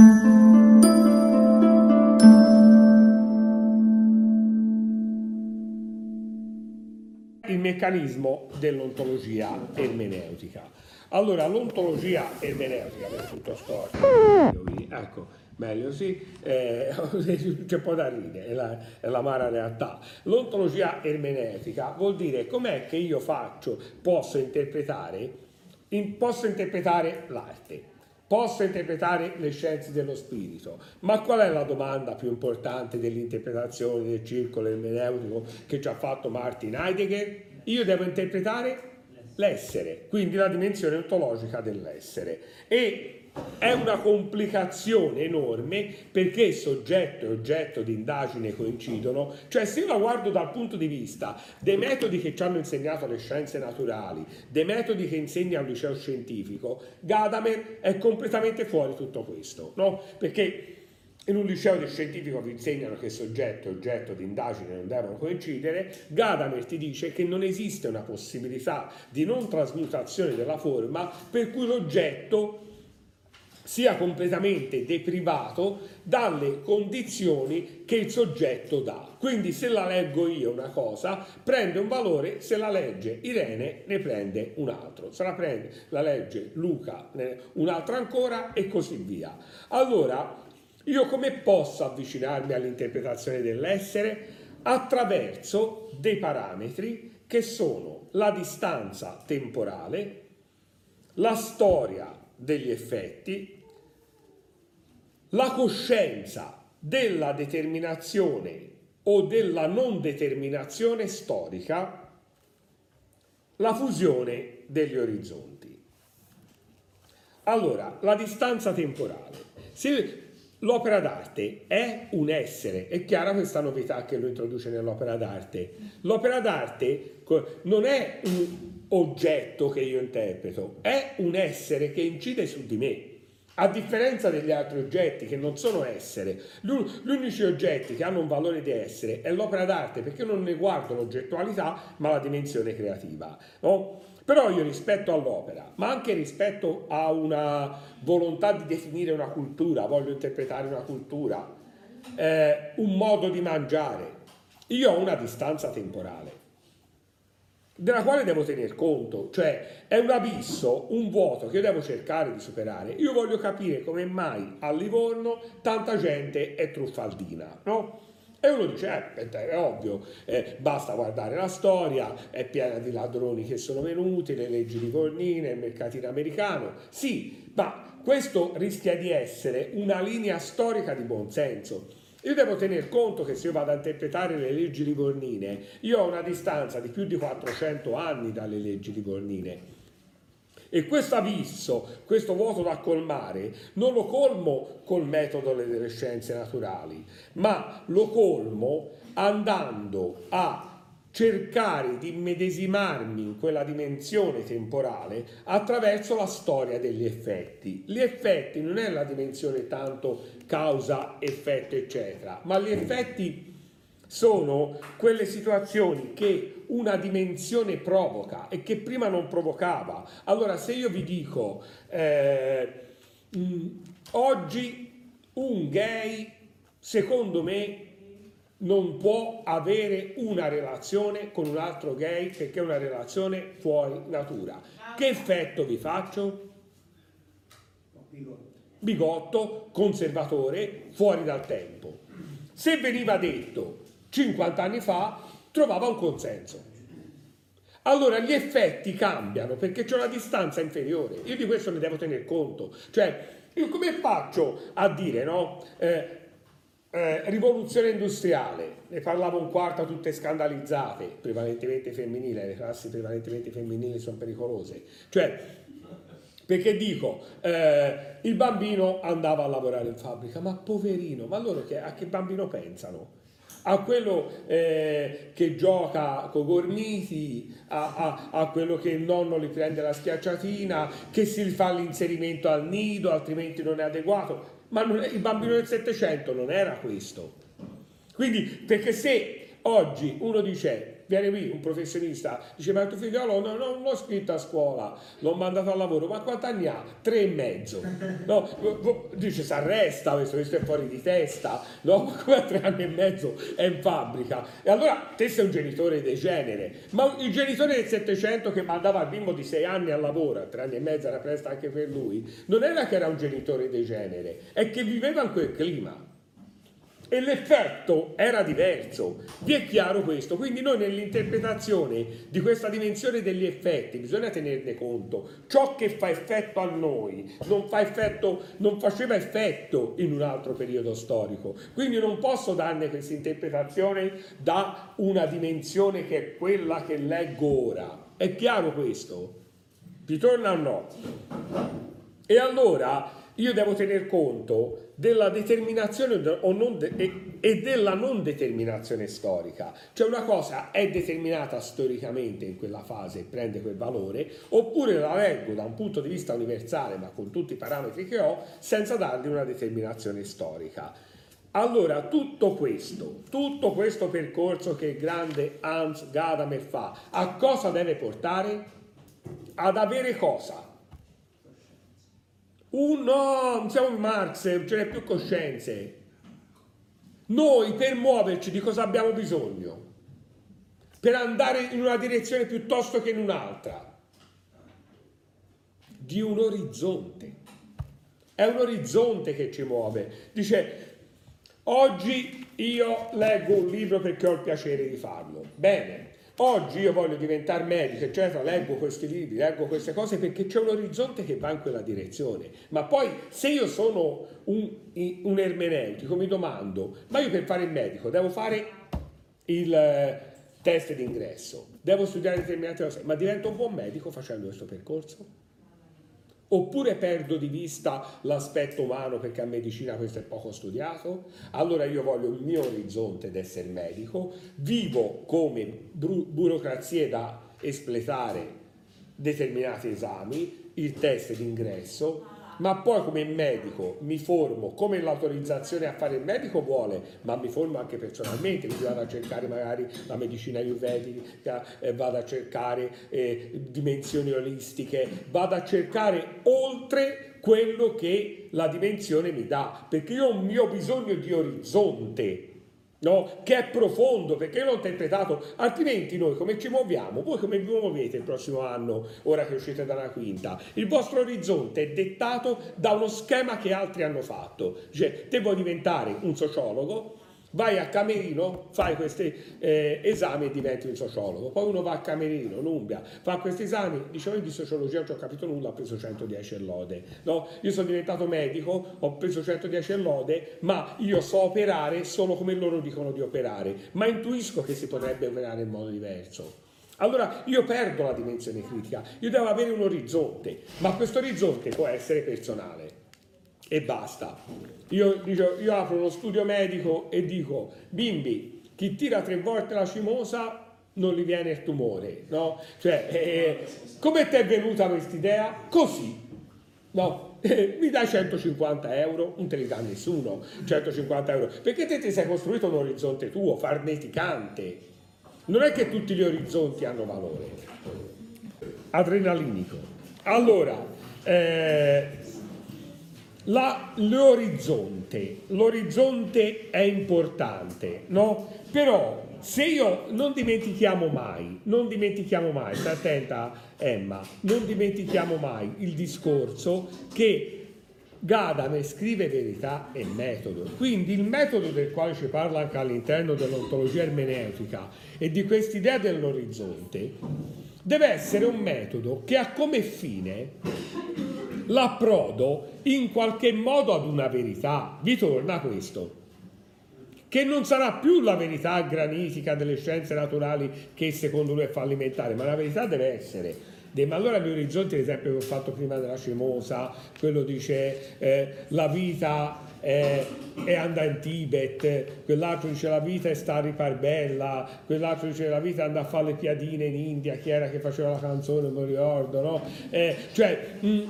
Il meccanismo dell'ontologia ermeneutica. Allora, l'ontologia ermeneutica, per tutto storico, ecco, meglio sì, eh, c'è un po' da ridere, è la, è l'amara realtà. L'ontologia ermeneutica vuol dire com'è che io faccio, posso interpretare, in, posso interpretare l'arte, posso interpretare le scienze dello spirito, ma qual è la domanda più importante dell'interpretazione del circolo ermeneutico che ci ha fatto Martin Heidegger? Io devo interpretare l'essere, quindi la dimensione ontologica dell'essere. E è una complicazione enorme perché soggetto e oggetto di indagine coincidono, cioè se io la guardo dal punto di vista dei metodi che ci hanno insegnato le scienze naturali, dei metodi che insegna al liceo scientifico, Gadamer è completamente fuori tutto questo, no? Perché in un liceo di scientifico vi insegnano che soggetto e oggetto di indagine non devono coincidere, Gadamer ti dice che non esiste una possibilità di non trasmutazione della forma per cui l'oggetto sia completamente deprivato dalle condizioni che il soggetto dà. Quindi se la leggo io una cosa, prende un valore, se la legge Irene ne prende un altro, se la prende, la legge Luca un'altra ancora e così via. Allora, io come posso avvicinarmi all'interpretazione dell'essere? Attraverso dei parametri che sono la distanza temporale, la storia degli effetti, la coscienza della determinazione o della non determinazione storica, la fusione degli orizzonti. Allora, la distanza temporale. Se L'opera d'arte è un essere, è chiara questa novità che lo introduce nell'opera d'arte. L'opera d'arte non è un oggetto che io interpreto, è un essere che incide su di me. A differenza degli altri oggetti che non sono essere, gli unici oggetti che hanno un valore di essere è l'opera d'arte perché io non ne guardo l'oggettualità ma la dimensione creativa. No? Però io rispetto all'opera, ma anche rispetto a una volontà di definire una cultura, voglio interpretare una cultura, eh, un modo di mangiare, io ho una distanza temporale della quale devo tener conto, cioè è un abisso, un vuoto che io devo cercare di superare. Io voglio capire come mai a Livorno tanta gente è truffaldina, no? E uno dice, eh, è ovvio, eh, basta guardare la storia, è piena di ladroni che sono venuti, le leggi di Cornine, il mercatino americano. Sì, ma questo rischia di essere una linea storica di buonsenso. Io devo tener conto che se io vado a interpretare le leggi livornine, io ho una distanza di più di 400 anni dalle leggi livornine. E questo abisso, questo vuoto da colmare, non lo colmo col metodo delle scienze naturali, ma lo colmo andando a cercare di medesimarmi in quella dimensione temporale attraverso la storia degli effetti. Gli effetti non è la dimensione tanto causa, effetto, eccetera, ma gli effetti sono quelle situazioni che una dimensione provoca e che prima non provocava. Allora, se io vi dico eh, mh, oggi un gay, secondo me, non può avere una relazione con un altro gay perché è una relazione fuori natura. Che effetto vi faccio? Bigotto, conservatore, fuori dal tempo. Se veniva detto 50 anni fa trovava un consenso. Allora gli effetti cambiano perché c'è una distanza inferiore. Io di questo ne devo tener conto. Cioè, io come faccio a dire, no? Eh, eh, rivoluzione industriale, ne parlavo un quarto tutte scandalizzate, prevalentemente femminili, le classi prevalentemente femminili sono pericolose. Cioè, perché dico, eh, il bambino andava a lavorare in fabbrica, ma poverino, ma loro che, a che bambino pensano? a quello eh, che gioca con gormiti, a, a, a, quello che il nonno gli prende la schiacciatina, che si fa l'inserimento al nido, altrimenti non è adeguato. Ma non il bambino del Settecento non era questo. Quindi, perché se oggi uno dice viene qui un professionista, dice ma tuo figliolo no, non l'ho scritto a scuola, l'ho mandato al lavoro, ma quanti anni ha? Tre e mezzo. No, dice si arresta questo, questo è fuori di testa, no? Come a tre anni e mezzo è in fabbrica? E allora te sei un genitore degenere, ma il genitore del Settecento che mandava il bimbo di sei anni al lavoro, tre anni e mezzo era presto anche per lui, non era che era un genitore degenere, è che viveva in quel clima e l'effetto era diverso. Vi è chiaro questo? Quindi noi nell'interpretazione di questa dimensione degli effetti bisogna tenerne conto. Ciò che fa effetto a noi non, fa effetto, non faceva effetto in un altro periodo storico. Quindi non posso darne questa interpretazione da una dimensione che è quella che leggo ora. È chiaro questo? Vi torna o no? E allora io devo tener conto della determinazione e della non determinazione storica. Cioè una cosa è determinata storicamente in quella fase e prende quel valore, oppure la leggo da un punto di vista universale, ma con tutti i parametri che ho, senza dargli una determinazione storica. Allora, tutto questo, tutto questo percorso che il grande Hans Gadamer fa, a cosa deve portare? Ad avere cosa? Un no, non siamo Marx, non ce n'è più coscienze. Noi per muoverci di cosa abbiamo bisogno? Per andare in una direzione piuttosto che in un'altra. Di un orizzonte. È un orizzonte che ci muove. Dice, oggi io leggo un libro perché ho il piacere di farlo. Bene, Oggi io voglio diventare medico, eccetera, leggo questi libri, leggo queste cose perché c'è un orizzonte che va in quella direzione. Ma poi se io sono un, un ermeneutico mi domando, ma io per fare il medico devo fare il eh, test d'ingresso, devo studiare determinate cose, ma divento un buon medico facendo questo percorso? Oppure perdo di vista l'aspetto umano perché a medicina questo è poco studiato? Allora io voglio il mio orizzonte d'essere medico, vivo come bru- burocrazie da espletare determinati esami, il test d'ingresso, ma poi come medico mi formo come l'autorizzazione a fare il medico vuole, ma mi formo anche personalmente, quindi vado a cercare magari la medicina ayurvedica, eh, vado a cercare eh, dimensioni olistiche, vado a cercare oltre quello che la dimensione mi dà, perché io ho un mio bisogno di orizzonte no? che è profondo perché l'ho interpretato. Altrimenti noi come ci muoviamo? Voi come vi muovete il prossimo anno ora che uscite dalla quinta? Il vostro orizzonte è dettato da uno schema che altri hanno fatto. Cioè te vuoi diventare un sociologo Vai a Camerino, fai questi eh, esami e diventi un sociologo. Poi uno va a Camerino, Numbia, fa questi esami, dice io di sociologia non ho capito nulla, ho preso 110 e lode. No? Io sono diventato medico, ho preso 110 e lode, ma io so operare solo come loro dicono di operare, ma intuisco che si potrebbe operare in modo diverso. Allora io perdo la dimensione critica, io devo avere un orizzonte, ma questo orizzonte può essere personale e basta. Io, dico, io apro uno studio medico e dico, bimbi, chi tira tre volte la cimosa non gli viene il tumore, no? Cioè, eh, come ti è venuta questa idea? Così, no? Eh, mi dai 150 euro? Non te li dà nessuno 150 euro, perché te ti sei costruito un orizzonte tuo, farneticante. Non è che tutti gli orizzonti hanno valore. Adrenalinico. Allora, eh, l'orizzonte, l'orizzonte è importante, no? Però se io non dimentichiamo mai, non dimentichiamo mai, sta attenta Emma, non dimentichiamo mai il discorso che Gadame scrive verità e metodo. Quindi il metodo del quale ci parla anche all'interno dell'ontologia ermeneutica e di quest'idea dell'orizzonte deve essere un metodo che ha come fine l'approdo in qualche modo ad una verità. Vi torna questo? Che non sarà più la verità granitica delle scienze naturali che secondo lui è fallimentare, ma la verità deve essere. Ma allora gli orizzonti, l'esempio che ho fatto prima della Cemosa, quello dice eh, la vita è, è andata in Tibet, quell'altro dice la vita è stare a Bella, quell'altro dice la vita è andare a fare le piadine in India, chi era che faceva la canzone, non ricordo, no? Eh, cioè, mh,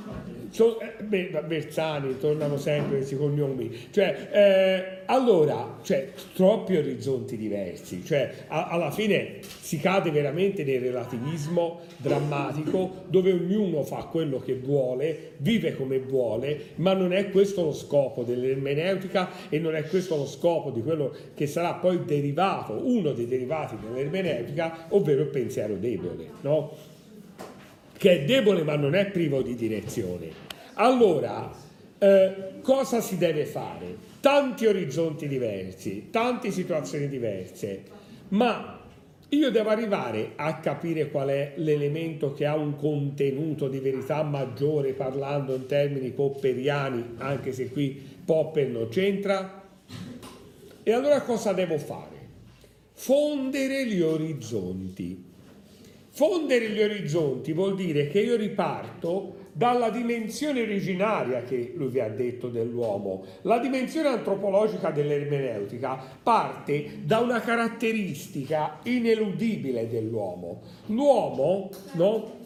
so, eh, Bersani tornano sempre questi cognomi. Cioè, eh, allora, cioè, troppi orizzonti diversi. Cioè, a, alla fine si cade veramente nel relativismo drammatico dove ognuno fa quello che vuole, vive come vuole, ma non è questo lo scopo dell'ermeneutica e non è questo lo scopo di quello che sarà poi derivato, uno dei derivati dell'ermeneutica, ovvero il pensiero debole. No? che è debole ma non è privo di direzione. Allora, eh, cosa si deve fare? Tanti orizzonti diversi, tante situazioni diverse, ma io devo arrivare a capire qual è l'elemento che ha un contenuto di verità maggiore parlando in termini popperiani, anche se qui Popper non c'entra. E allora cosa devo fare? Fondere gli orizzonti. Fondere gli orizzonti vuol dire che io riparto dalla dimensione originaria che lui vi ha detto dell'uomo. La dimensione antropologica dell'ermeneutica parte da una caratteristica ineludibile dell'uomo. L'uomo no,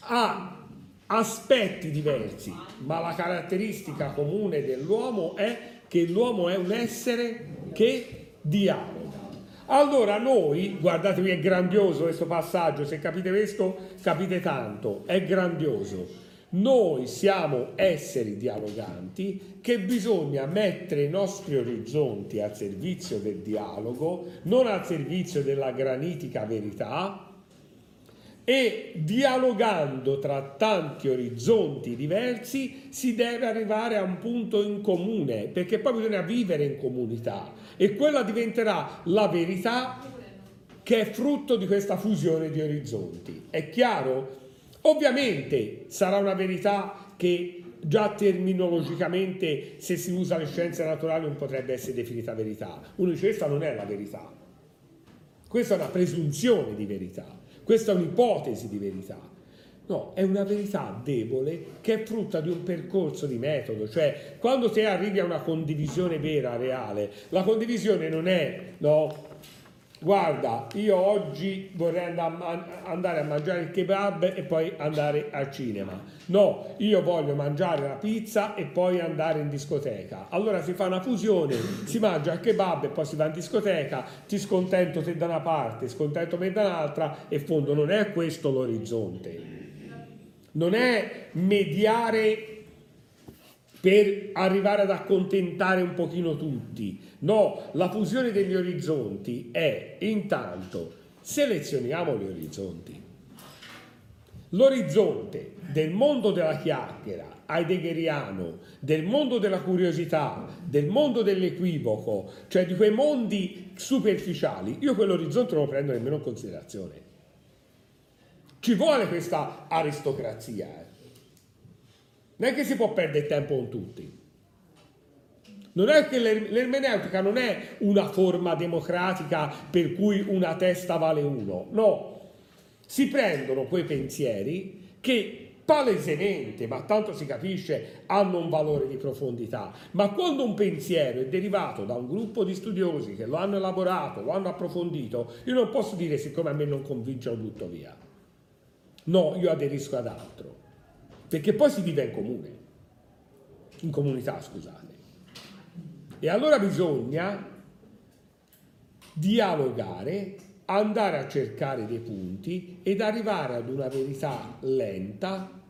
ha aspetti diversi, ma la caratteristica comune dell'uomo è che l'uomo è un essere che dialoga. Allora noi, guardatevi, è grandioso questo passaggio, se capite questo capite tanto, è grandioso. Noi siamo esseri dialoganti che bisogna mettere i nostri orizzonti al servizio del dialogo, non al servizio della granitica verità, e dialogando tra tanti orizzonti diversi si deve arrivare a un punto in comune, perché poi bisogna vivere in comunità e quella diventerà la verità che è frutto di questa fusione di orizzonti. È chiaro? Ovviamente sarà una verità che già terminologicamente, se si usa le scienze naturali, non potrebbe essere definita verità. Uno dice questa non è la verità, questa è una presunzione di verità. Questa è un'ipotesi di verità. No, è una verità debole che è frutta di un percorso di metodo, cioè quando te arrivi a una condivisione vera, reale, la condivisione non è no, guarda, io oggi vorrei andare a mangiare il kebab e poi andare al cinema. No, io voglio mangiare la pizza e poi andare in discoteca. Allora si fa una fusione, si mangia il kebab e poi si va in discoteca, ti scontento te da una parte, scontento me da un'altra e fondo non è questo l'orizzonte. Non è mediare per arrivare ad accontentare un pochino tutti. No, la fusione degli orizzonti è intanto selezioniamo gli orizzonti. L'orizzonte del mondo della chiacchiera heideggeriano, del mondo della curiosità, del mondo dell'equivoco, cioè di quei mondi superficiali, io quell'orizzonte non lo prendo nemmeno in considerazione. Ci vuole questa aristocrazia. Non è che si può perdere tempo con tutti. Non è che l'ermeneutica non è una forma democratica per cui una testa vale uno, no. Si prendono quei pensieri che palesemente, ma tanto si capisce, hanno un valore di profondità. Ma quando un pensiero è derivato da un gruppo di studiosi che lo hanno elaborato, lo hanno approfondito, io non posso dire siccome a me non convince lo butto via. No, io aderisco ad altro perché poi si vive in comune, in comunità, scusate. E allora bisogna dialogare, andare a cercare dei punti ed arrivare ad una verità lenta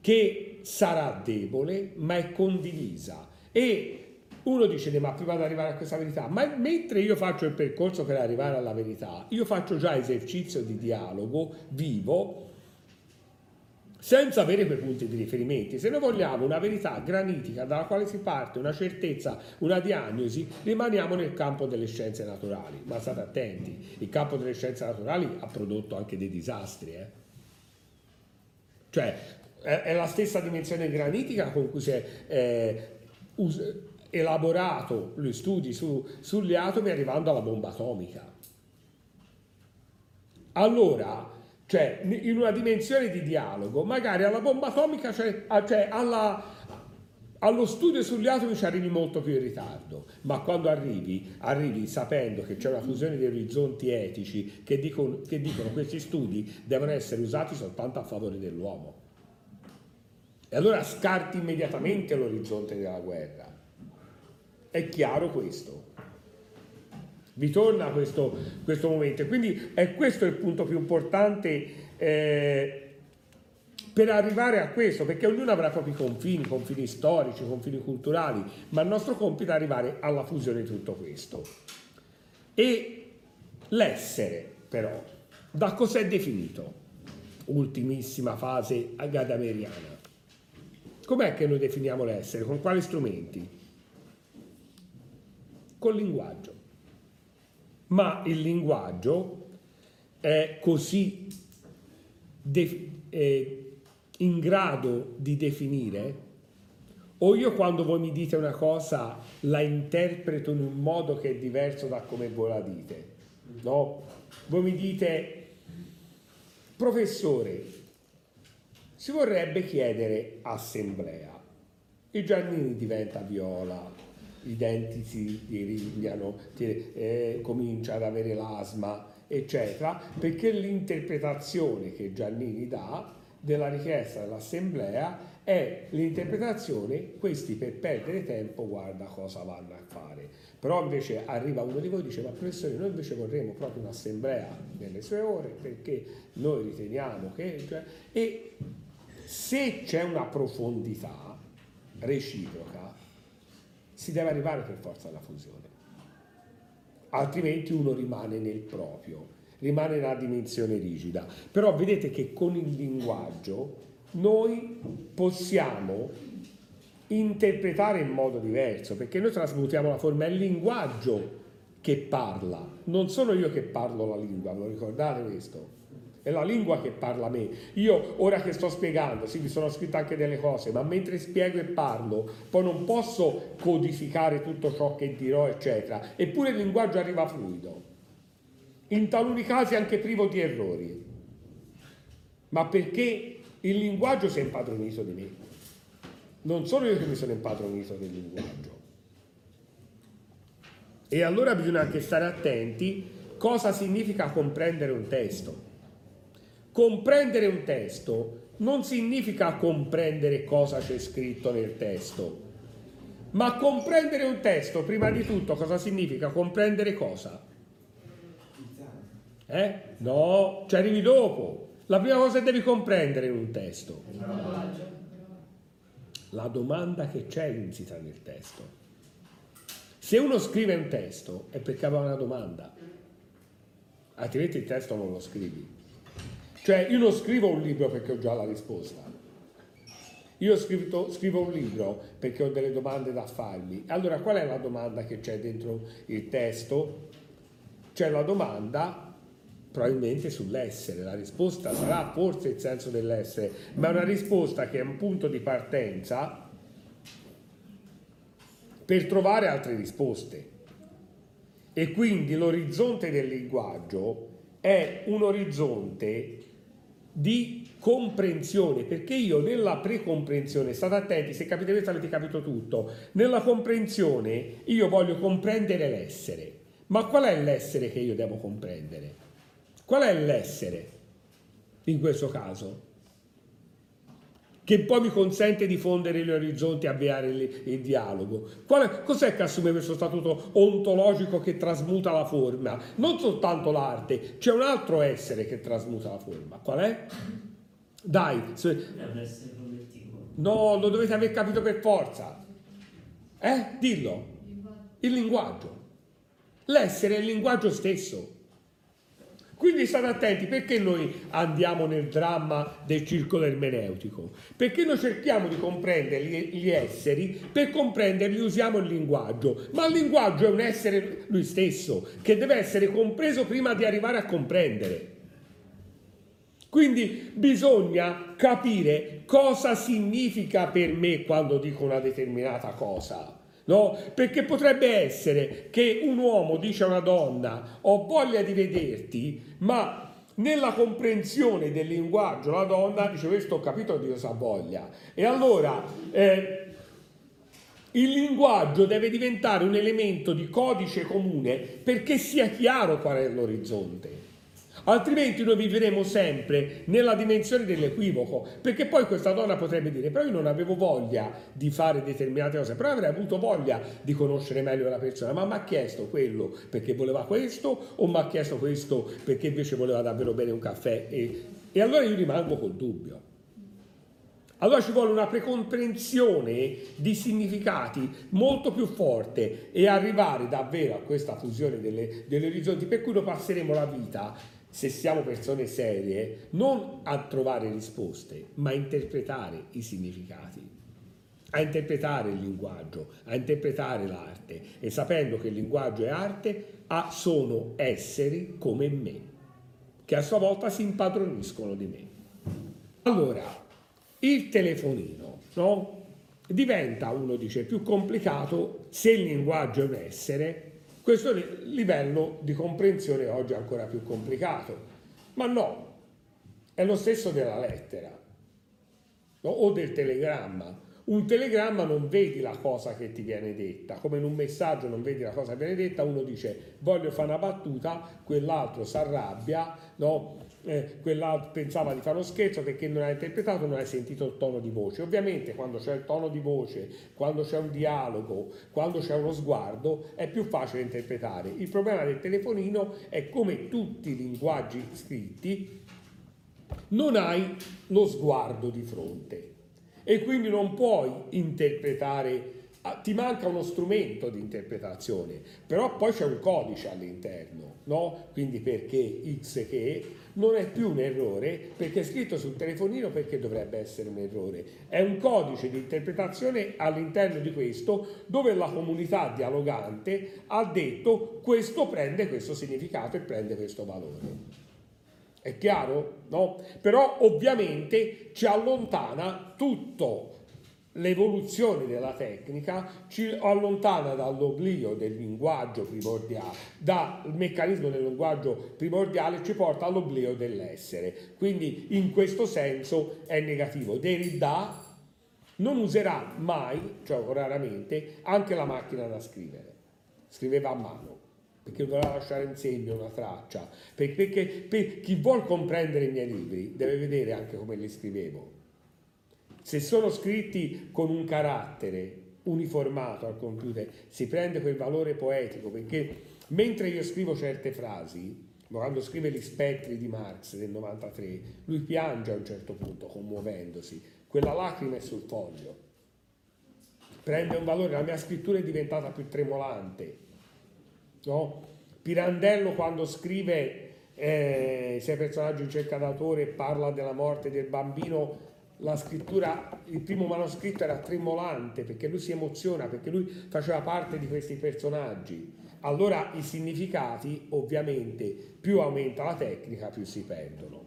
che sarà debole ma è condivisa. E uno dice, ma prima di arrivare a questa verità, ma mentre io faccio il percorso per arrivare alla verità, io faccio già esercizio di dialogo vivo senza avere quei punti di riferimento. Se noi vogliamo una verità granitica dalla quale si parte, una certezza, una diagnosi, rimaniamo nel campo delle scienze naturali. Ma state attenti, il campo delle scienze naturali ha prodotto anche dei disastri. Eh? Cioè, è, la stessa dimensione granitica con cui si è eh, us- elaborato gli studi su, sugli atomi arrivando alla bomba atomica. Allora, cioè in una dimensione di dialogo, magari alla bomba atomica, cioè, cioè alla, allo studio sugli atomi ci arrivi molto più in ritardo, ma quando arrivi, arrivi sapendo che c'è una fusione di orizzonti etici che dicono che dicono questi studi devono essere usati soltanto a favore dell'uomo. E allora scarti immediatamente l'orizzonte della guerra. È chiaro questo. Vi torna questo, questo momento. Quindi è questo il punto più importante eh, per arrivare a questo, perché ognuno avrà i propri confini, confini storici, confini culturali, ma il nostro compito è arrivare alla fusione di tutto questo. E l'essere, però, da cos'è definito? Ultimissima fase gadameriana. Com'è che noi definiamo l'essere? Con quali strumenti? Col linguaggio. Ma il linguaggio è così de- eh, in grado di definire o io quando voi mi dite una cosa la interpreto in un modo che è diverso da come voi la dite, no? Voi mi dite, professore, si vorrebbe chiedere assemblea. Il Giannini diventa viola, i denti si dirigliano, eh, comincia ad avere l'asma, eccetera, perché l'interpretazione che Giannini dà della richiesta dell'assemblea è l'interpretazione, questi per perdere tempo guarda cosa vanno a fare. Però invece arriva uno di voi e dice ma professore noi invece vorremmo proprio un'assemblea nelle sue ore perché noi riteniamo che... Cioè, e se c'è una profondità reciproca si deve arrivare per forza alla fusione, altrimenti uno rimane nel proprio, rimane nella dimensione rigida. Però vedete che con il linguaggio noi possiamo interpretare in modo diverso, perché noi trasmutiamo la forma, è il linguaggio che parla, non sono io che parlo la lingua, lo ricordate questo? È la lingua che parla a me. Io ora che sto spiegando, sì, mi sono scritto anche delle cose, ma mentre spiego e parlo, poi non posso codificare tutto ciò che dirò, eccetera. Eppure il linguaggio arriva fluido. In taluni casi anche privo di errori. Ma perché il linguaggio si è impadronito di me. Non sono io che mi sono impadronito del linguaggio. E allora bisogna anche stare attenti cosa significa comprendere un testo. Comprendere un testo non significa comprendere cosa c'è scritto nel testo, ma comprendere un testo, prima di tutto, cosa significa? Comprendere cosa? Eh? No, ci arrivi dopo. La prima cosa che devi comprendere in un testo. La domanda che c'è insita nel testo. Se uno scrive un testo è perché aveva una domanda, altrimenti il testo non lo scrivi. Cioè io non scrivo un libro perché ho già la risposta. Io scritto, scrivo un libro perché ho delle domande da farmi. Allora qual è la domanda che c'è dentro il testo? C'è la domanda probabilmente sull'essere. La risposta sarà forse il senso dell'essere, ma è una risposta che è un punto di partenza per trovare altre risposte. E quindi l'orizzonte del linguaggio è un orizzonte di comprensione, perché io nella precomprensione, state attenti, se capite questo avete capito tutto, nella comprensione io voglio comprendere l'essere, ma qual è l'essere che io devo comprendere? Qual è l'essere in questo caso? Che poi mi consente di fondere gli orizzonti e avviare il, il dialogo. È, cos'è che assume questo statuto ontologico che trasmuta la forma? Non soltanto l'arte, c'è un altro essere che trasmuta la forma. Qual è? Dai. Se... È un essere collettivo. No, lo dovete aver capito per forza. Eh? Dillo. Il linguaggio. L'essere è il linguaggio stesso. Quindi state attenti, perché noi andiamo nel dramma del circolo ermeneutico? Perché noi cerchiamo di comprendere gli esseri, per comprenderli usiamo il linguaggio, ma il linguaggio è un essere lui stesso, che deve essere compreso prima di arrivare a comprendere. Quindi bisogna capire cosa significa per me quando dico una determinata cosa. No? Perché potrebbe essere che un uomo dice a una donna ho voglia di vederti, ma nella comprensione del linguaggio la donna dice questo ho capito di cosa voglia. E allora eh, il linguaggio deve diventare un elemento di codice comune perché sia chiaro qual è l'orizzonte. Altrimenti noi vivremo sempre nella dimensione dell'equivoco, perché poi questa donna potrebbe dire, però io non avevo voglia di fare determinate cose, però avrei avuto voglia di conoscere meglio la persona, ma mi ha chiesto quello perché voleva questo o mi ha chiesto questo perché invece voleva davvero bere un caffè e, e allora io rimango col dubbio. Allora ci vuole una precomprensione di significati molto più forte e arrivare davvero a questa fusione delle, degli orizzonti per cui noi passeremo la vita se siamo persone serie, non a trovare risposte, ma a interpretare i significati, a interpretare il linguaggio, a interpretare l'arte e sapendo che il linguaggio e arte sono esseri come me, che a sua volta si impadroniscono di me. Allora, il telefonino, no? Diventa, uno dice, più complicato se il linguaggio è un essere questo livello di comprensione oggi è ancora più complicato, ma no, è lo stesso della lettera no? o del telegramma. Un telegramma non vedi la cosa che ti viene detta, come in un messaggio non vedi la cosa che viene detta, uno dice voglio fare una battuta, quell'altro si arrabbia, no? Eh, quell'altro pensava di fare uno scherzo perché non ha interpretato, non hai sentito il tono di voce. Ovviamente quando c'è il tono di voce, quando c'è un dialogo, quando c'è uno sguardo, è più facile interpretare. Il problema del telefonino è come tutti i linguaggi scritti, non hai lo sguardo di fronte e quindi non puoi interpretare Ah, ti manca uno strumento di interpretazione, però poi c'è un codice all'interno, no? Quindi perché X che non è più un errore, perché è scritto sul telefonino perché dovrebbe essere un errore. È un codice di interpretazione all'interno di questo dove la comunità dialogante ha detto questo prende questo significato e prende questo valore. È chiaro? No? Però ovviamente ci allontana tutto L'evoluzione della tecnica ci allontana dall'oblio del linguaggio primordiale, dal meccanismo del linguaggio primordiale ci porta all'oblio dell'essere. Quindi in questo senso è negativo. Derrida non userà mai, cioè raramente, anche la macchina da scrivere. Scriveva a mano perché voleva lasciare in segno una traccia, perché, perché per chi vuole comprendere i miei libri deve vedere anche come li scrivevo se sono scritti con un carattere uniformato al computer, si prende quel valore poetico, perché mentre io scrivo certe frasi, quando scrive gli spettri di Marx del 93, lui piange a un certo punto, commuovendosi, quella lacrima è sul foglio, prende un valore, la mia scrittura è diventata più tremolante, no? Pirandello quando scrive eh, sei personaggio in cerca d'autore parla della morte del bambino la scrittura, il primo manoscritto era tremolante perché lui si emoziona, perché lui faceva parte di questi personaggi. Allora i significati, ovviamente, più aumenta la tecnica, più si perdono.